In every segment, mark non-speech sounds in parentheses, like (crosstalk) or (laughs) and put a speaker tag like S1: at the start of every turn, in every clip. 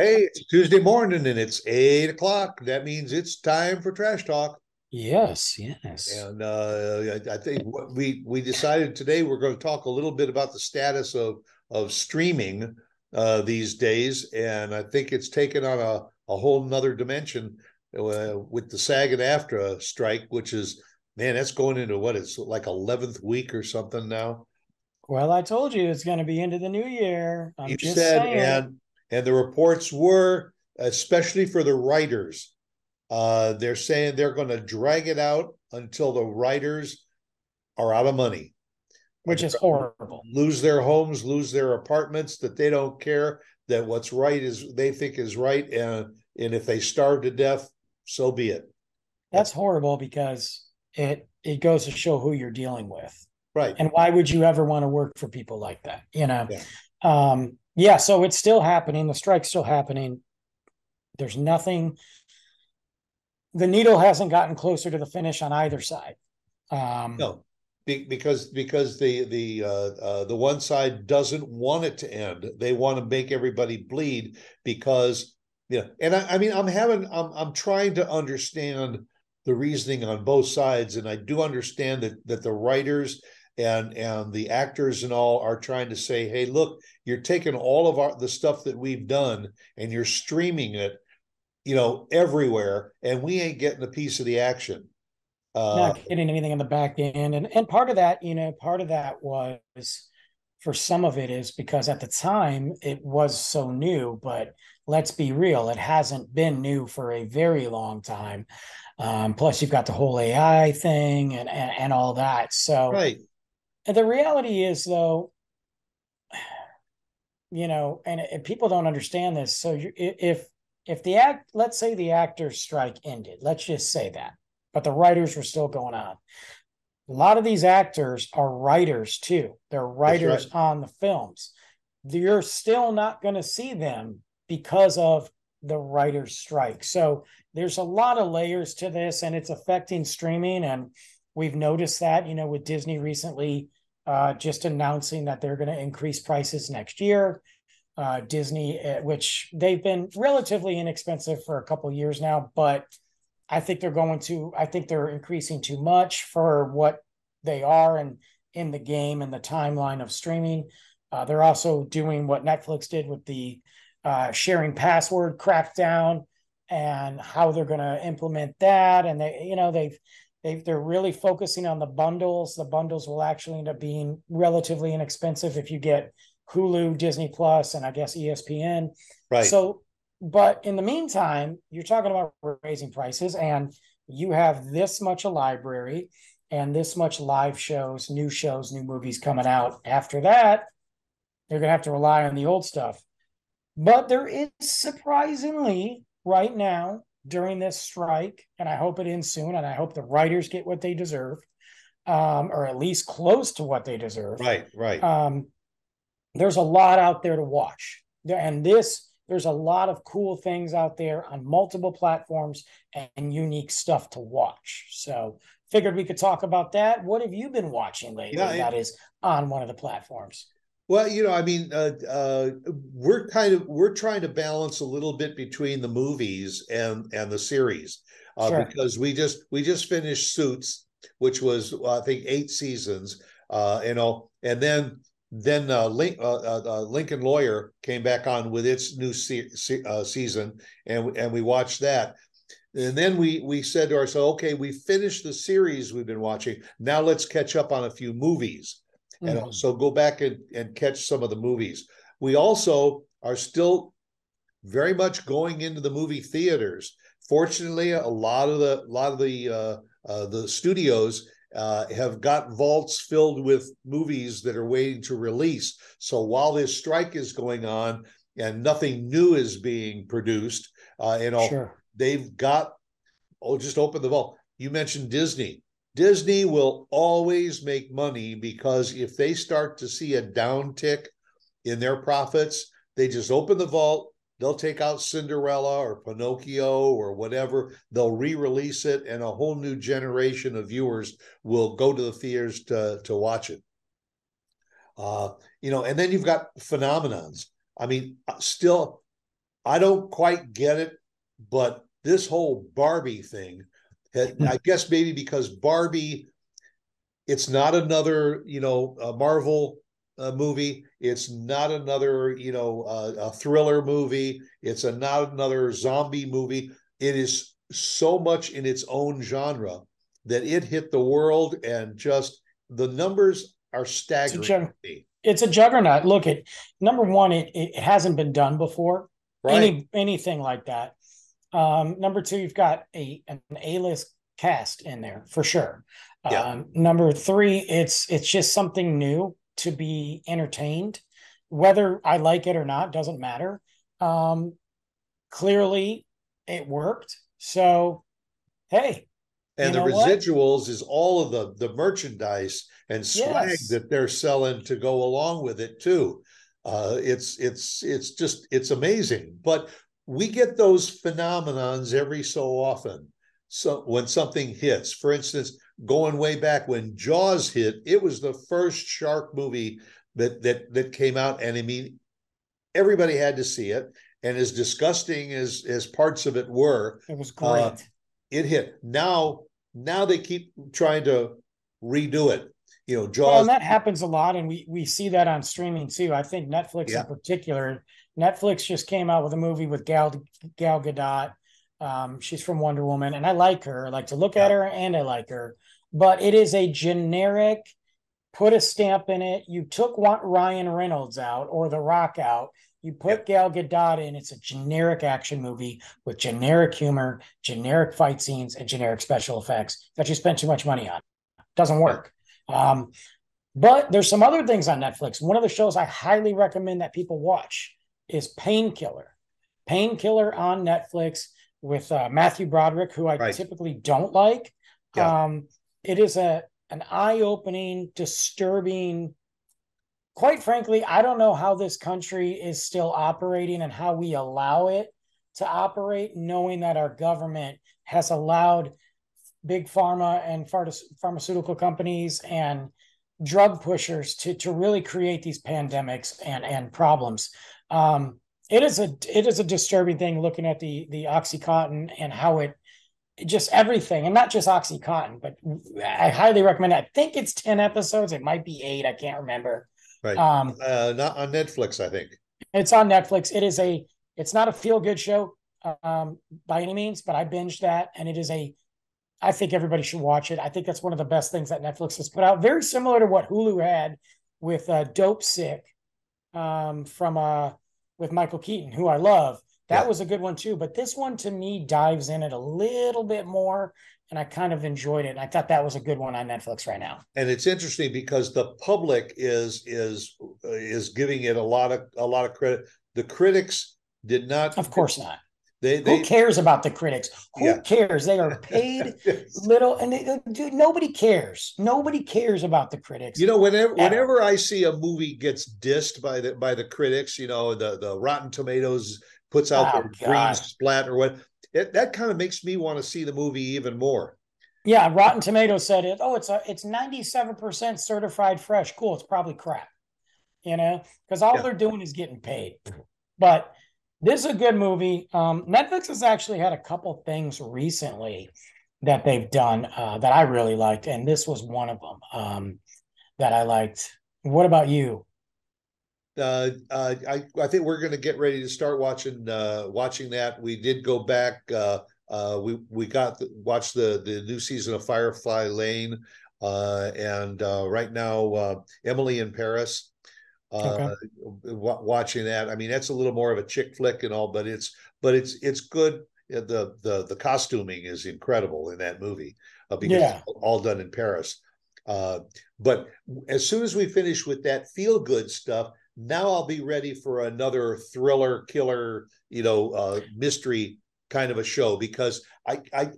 S1: Hey, it's Tuesday morning and it's eight o'clock. That means it's time for trash talk.
S2: Yes, yes.
S1: And uh, I, think what we we decided today we're going to talk a little bit about the status of of streaming uh, these days, and I think it's taken on a a whole nother dimension uh, with the SAG and AFTRA strike, which is man, that's going into what it's like eleventh week or something now.
S2: Well, I told you it's going to be into the new year. I'm
S1: you
S2: just
S1: said,
S2: saying.
S1: and and the reports were, especially for the writers, uh, they're saying they're going to drag it out until the writers are out of money,
S2: which is horrible.
S1: Lose their homes, lose their apartments. That they don't care that what's right is they think is right, and and if they starve to death, so be it.
S2: That's horrible because it it goes to show who you're dealing with.
S1: Right.
S2: And why would you ever want to work for people like that? You know.
S1: Yeah.
S2: Um, yeah, so it's still happening. The strike's still happening. There's nothing. The needle hasn't gotten closer to the finish on either side. Um,
S1: no, be, because because the the uh, uh, the one side doesn't want it to end. They want to make everybody bleed because yeah. And I, I mean, I'm having I'm I'm trying to understand the reasoning on both sides, and I do understand that that the writers and and the actors and all are trying to say hey look you're taking all of our the stuff that we've done and you're streaming it you know everywhere and we ain't getting a piece of the action.
S2: Uh, not getting anything in the back end and and part of that you know part of that was for some of it is because at the time it was so new but let's be real it hasn't been new for a very long time. Um, plus you've got the whole ai thing and and, and all that so
S1: right
S2: the reality is, though, you know, and, and people don't understand this. So you, if if the act, let's say the actors' strike ended, let's just say that, but the writers were still going on. A lot of these actors are writers too. They're writers right. on the films. You're still not going to see them because of the writers' strike. So there's a lot of layers to this, and it's affecting streaming. And We've noticed that, you know, with Disney recently uh, just announcing that they're going to increase prices next year. Uh, Disney, uh, which they've been relatively inexpensive for a couple years now, but I think they're going to. I think they're increasing too much for what they are and in the game and the timeline of streaming. Uh, they're also doing what Netflix did with the uh, sharing password crackdown and how they're going to implement that. And they, you know, they've they, they're really focusing on the bundles. The bundles will actually end up being relatively inexpensive if you get Hulu, Disney Plus, and I guess ESPN.
S1: Right.
S2: So, but in the meantime, you're talking about raising prices, and you have this much a library and this much live shows, new shows, new movies coming out. After that, they're going to have to rely on the old stuff. But there is surprisingly right now during this strike, and I hope it ends soon, and I hope the writers get what they deserve, um, or at least close to what they deserve.
S1: Right, right.
S2: Um, there's a lot out there to watch, and this there's a lot of cool things out there on multiple platforms and unique stuff to watch. So figured we could talk about that. What have you been watching lately yeah, that is on one of the platforms?
S1: Well, you know, I mean, uh, uh, we're kind of we're trying to balance a little bit between the movies and and the series uh, sure. because we just we just finished Suits, which was I think eight seasons, uh, you know, and then then uh, Link, uh, Lincoln Lawyer came back on with its new se- se- season, and and we watched that. And then we we said to ourselves, okay, we finished the series we've been watching. Now let's catch up on a few movies and mm-hmm. so go back and, and catch some of the movies. We also are still very much going into the movie theaters. Fortunately, a lot of the lot of the uh, uh, the studios uh, have got vaults filled with movies that are waiting to release. So while this strike is going on and nothing new is being produced, uh, you know, sure. they've got oh, just open the vault. You mentioned Disney. Disney will always make money because if they start to see a downtick in their profits, they just open the vault, they'll take out Cinderella or Pinocchio or whatever, they'll re-release it, and a whole new generation of viewers will go to the theaters to, to watch it. Uh, you know, and then you've got phenomenons. I mean, uh, still I don't quite get it, but this whole Barbie thing, I guess maybe because Barbie, it's not another you know Marvel uh, movie. It's not another you know uh, a thriller movie. It's a not another zombie movie. It is so much in its own genre that it hit the world and just the numbers are staggering. It's a, jug-
S2: it's a juggernaut. Look at number one, it, it hasn't been done before. Right. Any anything like that. Um, number two, you've got a an A list cast in there for sure. Yeah. Um, number three, it's it's just something new to be entertained. Whether I like it or not doesn't matter. Um, clearly, it worked. So, hey,
S1: and the residuals what? is all of the the merchandise and swag yes. that they're selling to go along with it too. Uh, it's it's it's just it's amazing. But we get those phenomenons every so often. So when something hits, for instance, going way back when Jaws hit, it was the first shark movie that that that came out, and I mean, everybody had to see it. And as disgusting as as parts of it were,
S2: it was great. Uh,
S1: it hit. Now now they keep trying to redo it. You know, Jaws.
S2: Well, and that happens a lot, and we we see that on streaming too. I think Netflix yeah. in particular. Netflix just came out with a movie with Gal Gal Gadot. Um, she's from Wonder Woman, and I like her. I like to look yeah. at her, and I like her. But it is a generic. Put a stamp in it. You took Ryan Reynolds out or The Rock out you put Gal Gadot in, it's a generic action movie with generic humor, generic fight scenes, and generic special effects that you spent too much money on. Doesn't work. Um, but there's some other things on Netflix. One of the shows I highly recommend that people watch is Painkiller. Painkiller on Netflix with uh, Matthew Broderick, who I right. typically don't like. Yeah. Um, it is a an eye-opening, disturbing quite frankly, I don't know how this country is still operating and how we allow it to operate, knowing that our government has allowed big pharma and pharmaceutical companies and drug pushers to, to really create these pandemics and, and problems. Um, it is a it is a disturbing thing looking at the the oxycontin and how it just everything and not just oxycontin but i highly recommend it. i think it's 10 episodes it might be eight i can't remember
S1: Right. Um, uh, not on Netflix, I think.
S2: It's on Netflix. It is a. It's not a feel good show um, by any means, but I binged that, and it is a. I think everybody should watch it. I think that's one of the best things that Netflix has put out. Very similar to what Hulu had with uh, Dopesick um, from uh, with Michael Keaton, who I love. That yeah. was a good one too. But this one to me dives in it a little bit more and I kind of enjoyed it. And I thought that was a good one on Netflix right now.
S1: And it's interesting because the public is is is giving it a lot of a lot of credit. The critics did not.
S2: Of course not. They, they, Who cares about the critics? Who yeah. cares? They are (laughs) paid little, and they, dude, nobody cares. Nobody cares about the critics.
S1: You know, whenever whenever I see a movie gets dissed by the by the critics, you know, the the Rotten Tomatoes puts out oh, their green splat or what it, that kind of makes me want to see the movie even more.
S2: Yeah, Rotten Tomatoes said it. Oh, it's a it's ninety seven percent certified fresh. Cool. It's probably crap. You know, because all yeah. they're doing is getting paid. But this is a good movie. Um, Netflix has actually had a couple things recently that they've done uh, that I really liked, and this was one of them um, that I liked. What about you?
S1: uh, uh, I I think we're going to get ready to start watching uh, watching that. We did go back. Uh, uh, we we got the, watched the the new season of Firefly Lane, and right now Emily in Paris. Uh, okay. watching that, I mean, that's a little more of a chick flick and all, but it's but it's it's good. The the the costuming is incredible in that movie uh, because yeah. all done in Paris. Uh, but as soon as we finish with that feel good stuff, now I'll be ready for another thriller, killer, you know, uh, mystery kind of a show because I I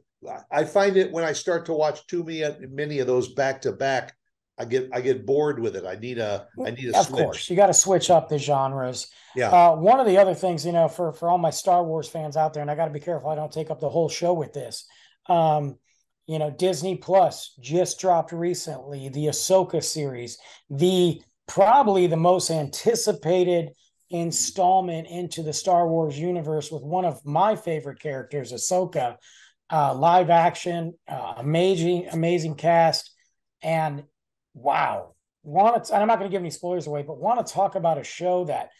S1: I find it when I start to watch too many many of those back to back, I get I get bored with it. I need a I need a
S2: of
S1: switch.
S2: course you got to switch up the genres.
S1: Yeah.
S2: Uh, one of the other things, you know, for for all my Star Wars fans out there, and I got to be careful I don't take up the whole show with this. Um, you know, Disney Plus just dropped recently the Ahsoka series, the probably the most anticipated installment into the Star Wars universe with one of my favorite characters, Ahsoka. Uh, live action, uh, amazing, amazing cast, and wow, want to. And I'm not going to give any spoilers away, but want to talk about a show that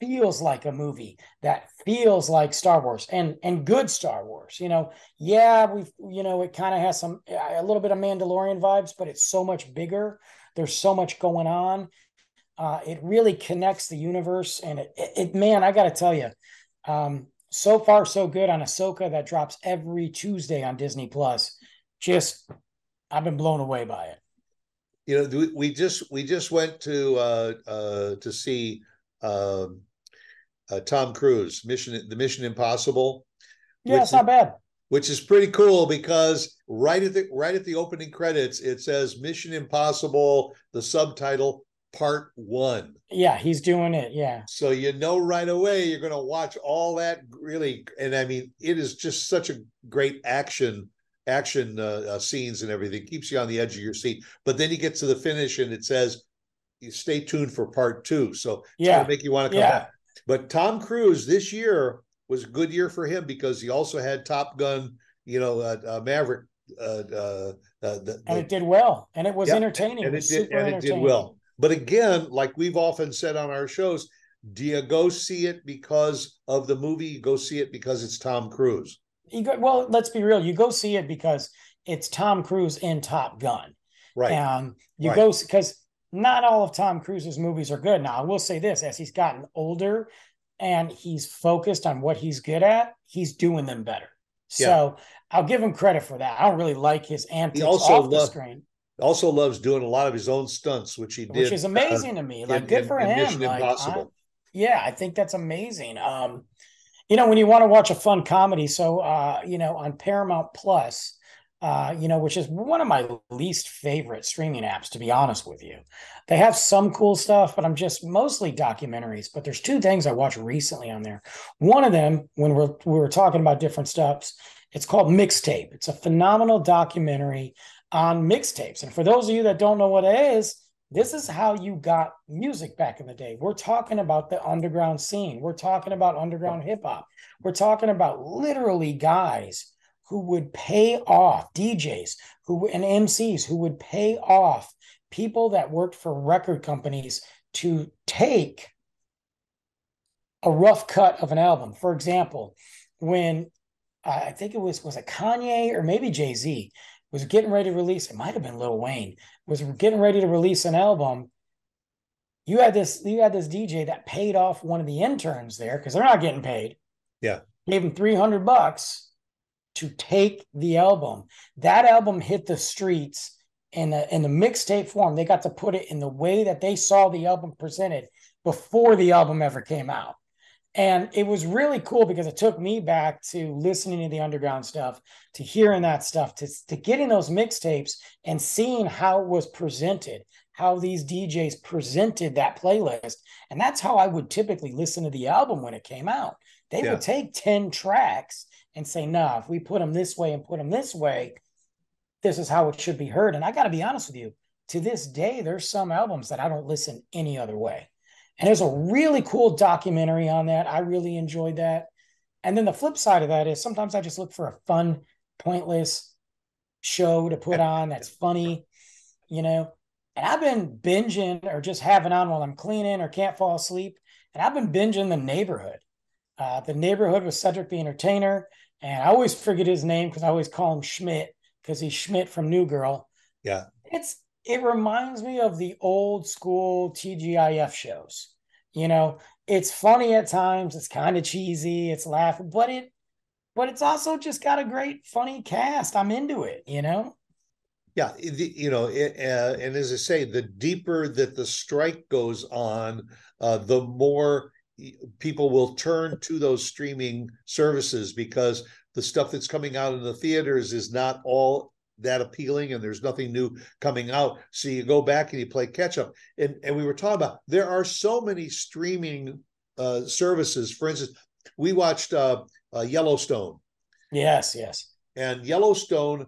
S2: feels like a movie that feels like Star Wars and and good Star Wars. You know, yeah, we've you know it kind of has some a little bit of Mandalorian vibes, but it's so much bigger. There's so much going on. Uh, it really connects the universe, and it, it, it man, I got to tell you, um, so far so good on Ahsoka that drops every Tuesday on Disney Plus. Just, I've been blown away by it.
S1: You know, we just we just went to uh, uh, to see um, uh, Tom Cruise, Mission the Mission Impossible.
S2: Yeah, it's not bad.
S1: Which is pretty cool because right at the right at the opening credits it says Mission Impossible, the subtitle Part One.
S2: Yeah, he's doing it. Yeah.
S1: So you know right away you're going to watch all that really, and I mean it is just such a great action action uh, uh, scenes and everything keeps you on the edge of your seat. But then you get to the finish and it says you stay tuned for part two. So yeah. make you want to come yeah. back. But Tom Cruise this year was a good year for him because he also had Top Gun, you know, uh, uh, Maverick. Uh, uh,
S2: uh the, and it did well, and it was yeah, entertaining.
S1: And it, did, and it did well. But again, like we've often said on our shows, do you go see it because of the movie? You go see it because it's Tom Cruise.
S2: You go, well, let's be real. You go see it because it's Tom Cruise in Top Gun.
S1: Right.
S2: And you right. go because not all of Tom Cruise's movies are good. Now, I will say this as he's gotten older and he's focused on what he's good at, he's doing them better. Yeah. So I'll give him credit for that. I don't really like his antics he also off the screen.
S1: Also loves doing a lot of his own stunts, which he did,
S2: which is amazing uh, to me. Like, in, good for in, him. Mission like, Impossible. I, yeah, I think that's amazing. Um, you know, when you want to watch a fun comedy, so uh, you know, on Paramount Plus, uh, you know, which is one of my least favorite streaming apps, to be honest with you. They have some cool stuff, but I'm just mostly documentaries. But there's two things I watched recently on there. One of them, when we're we were talking about different stuffs, it's called Mixtape. It's a phenomenal documentary on mixtapes. And for those of you that don't know what it is, this is how you got music back in the day. We're talking about the underground scene. We're talking about underground hip hop. We're talking about literally guys who would pay off DJs who and MCs who would pay off people that worked for record companies to take a rough cut of an album. For example, when uh, I think it was was it Kanye or maybe Jay Z was getting ready to release. It might have been Lil Wayne was getting ready to release an album. You had this you had this DJ that paid off one of the interns there because they're not getting paid.
S1: Yeah,
S2: gave him three hundred bucks to take the album. That album hit the streets in the in the mixtape form. They got to put it in the way that they saw the album presented before the album ever came out. And it was really cool because it took me back to listening to the underground stuff, to hearing that stuff, to, to getting those mixtapes and seeing how it was presented, how these DJs presented that playlist. And that's how I would typically listen to the album when it came out. They yeah. would take 10 tracks and say, nah, if we put them this way and put them this way, this is how it should be heard. And I got to be honest with you, to this day, there's some albums that I don't listen any other way. And there's a really cool documentary on that. I really enjoyed that. And then the flip side of that is sometimes I just look for a fun, pointless show to put on that's funny, you know. And I've been binging or just having on while I'm cleaning or can't fall asleep. And I've been binging The Neighborhood. Uh, the Neighborhood with Cedric the Entertainer. And I always forget his name because I always call him Schmidt because he's Schmidt from New Girl.
S1: Yeah.
S2: It's it reminds me of the old school TGIF shows. You know, it's funny at times, it's kind of cheesy, it's laughing, but it but it's also just got a great funny cast. I'm into it, you know.
S1: Yeah, you know, uh, and as I say, the deeper that the strike goes on, uh, the more people will turn to those streaming services because the stuff that's coming out in the theaters is not all that appealing and there's nothing new coming out. So you go back and you play catch up. And and we were talking about there are so many streaming uh services. For instance we watched uh, uh yellowstone.
S2: Yes yes.
S1: And yellowstone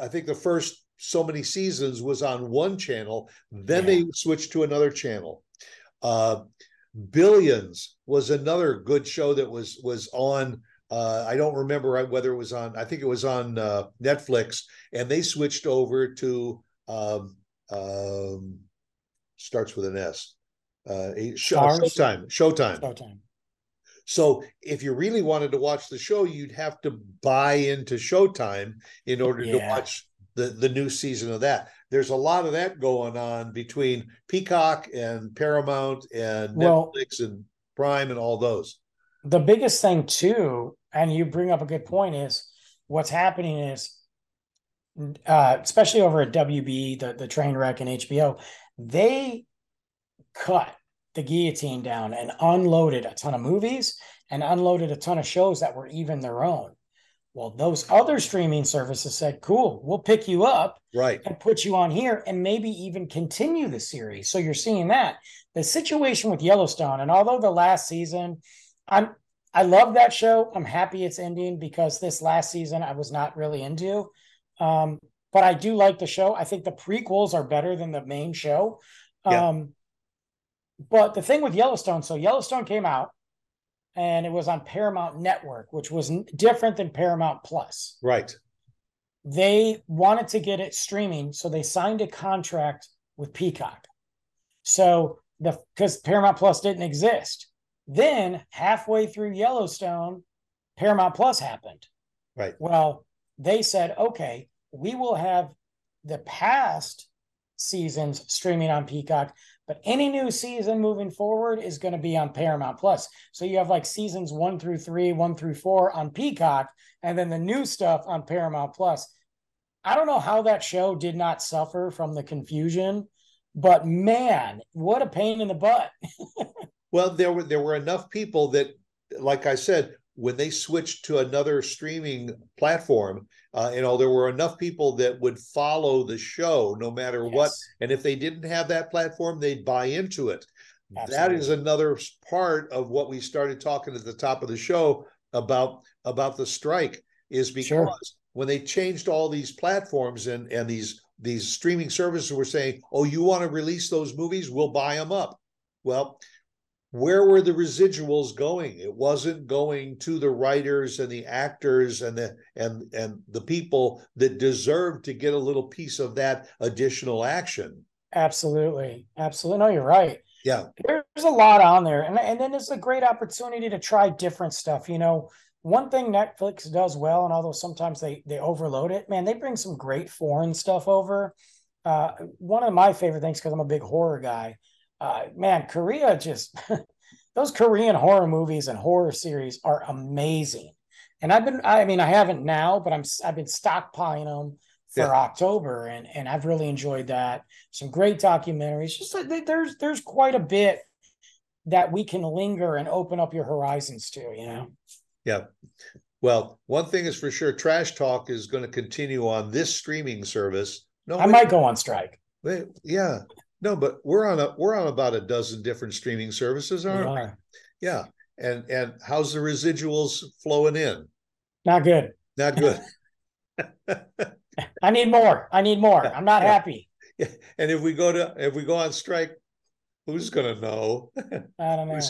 S1: i think the first so many seasons was on one channel then yeah. they switched to another channel. Uh Billions was another good show that was was on. Uh, I don't remember whether it was on. I think it was on uh, Netflix, and they switched over to um, um, starts with an S. Uh, Showtime. Showtime. Showtime. So if you really wanted to watch the show, you'd have to buy into Showtime in order yeah. to watch the the new season of that. There's a lot of that going on between Peacock and Paramount and well, Netflix and Prime and all those.
S2: The biggest thing too, and you bring up a good point, is what's happening is, uh, especially over at WB, the the train wreck and HBO, they cut the guillotine down and unloaded a ton of movies and unloaded a ton of shows that were even their own. Well, those other streaming services said, cool, we'll pick you up
S1: right
S2: and put you on here and maybe even continue the series. So you're seeing that. The situation with Yellowstone, and although the last season, I'm I love that show. I'm happy it's ending because this last season I was not really into. Um, but I do like the show. I think the prequels are better than the main show. Yeah. Um, but the thing with Yellowstone, so Yellowstone came out and it was on Paramount Network, which was different than Paramount Plus.
S1: Right.
S2: They wanted to get it streaming, so they signed a contract with Peacock. So the because Paramount Plus didn't exist. Then halfway through Yellowstone, Paramount Plus happened.
S1: Right.
S2: Well, they said, okay, we will have the past seasons streaming on Peacock, but any new season moving forward is going to be on Paramount Plus. So you have like seasons one through three, one through four on Peacock, and then the new stuff on Paramount Plus. I don't know how that show did not suffer from the confusion, but man, what a pain in the butt. (laughs)
S1: well, there were there were enough people that, like I said, when they switched to another streaming platform, uh, you know, there were enough people that would follow the show no matter yes. what. And if they didn't have that platform, they'd buy into it. Absolutely. That is another part of what we started talking at the top of the show about about the strike is because sure. when they changed all these platforms and and these these streaming services were saying, "Oh, you want to release those movies? We'll buy them up." Well, where were the residuals going? It wasn't going to the writers and the actors and the and and the people that deserve to get a little piece of that additional action.
S2: Absolutely. Absolutely no you're right.
S1: Yeah.
S2: There's a lot on there and, and then it's a great opportunity to try different stuff you know. One thing netflix does well and although sometimes they they overload it man they bring some great foreign stuff over. Uh, one of my favorite things because i'm a big horror guy uh, man, Korea just (laughs) those Korean horror movies and horror series are amazing. And I've been, I mean, I haven't now, but I'm, I've been stockpiling them for yeah. October, and and I've really enjoyed that. Some great documentaries. Just there's there's quite a bit that we can linger and open up your horizons to. You know.
S1: Yeah. Well, one thing is for sure, Trash Talk is going to continue on this streaming service.
S2: No, I might go on strike.
S1: Wait, yeah, no, but we're on a we're on about a dozen different streaming services, aren't we? Are. Yeah. And and how's the residuals flowing in?
S2: Not good.
S1: Not good. (laughs) (laughs)
S2: I need more. I need more. I'm not yeah. happy.
S1: Yeah. And if we go to if we go on strike, who's gonna know?
S2: I don't (laughs) know.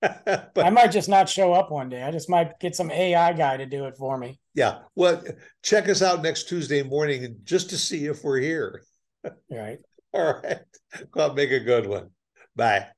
S2: but, I might just not show up one day. I just might get some AI guy to do it for me.
S1: Yeah. Well, check us out next Tuesday morning just to see if we're here.
S2: Right.
S1: All right. Out make a good one. Bye.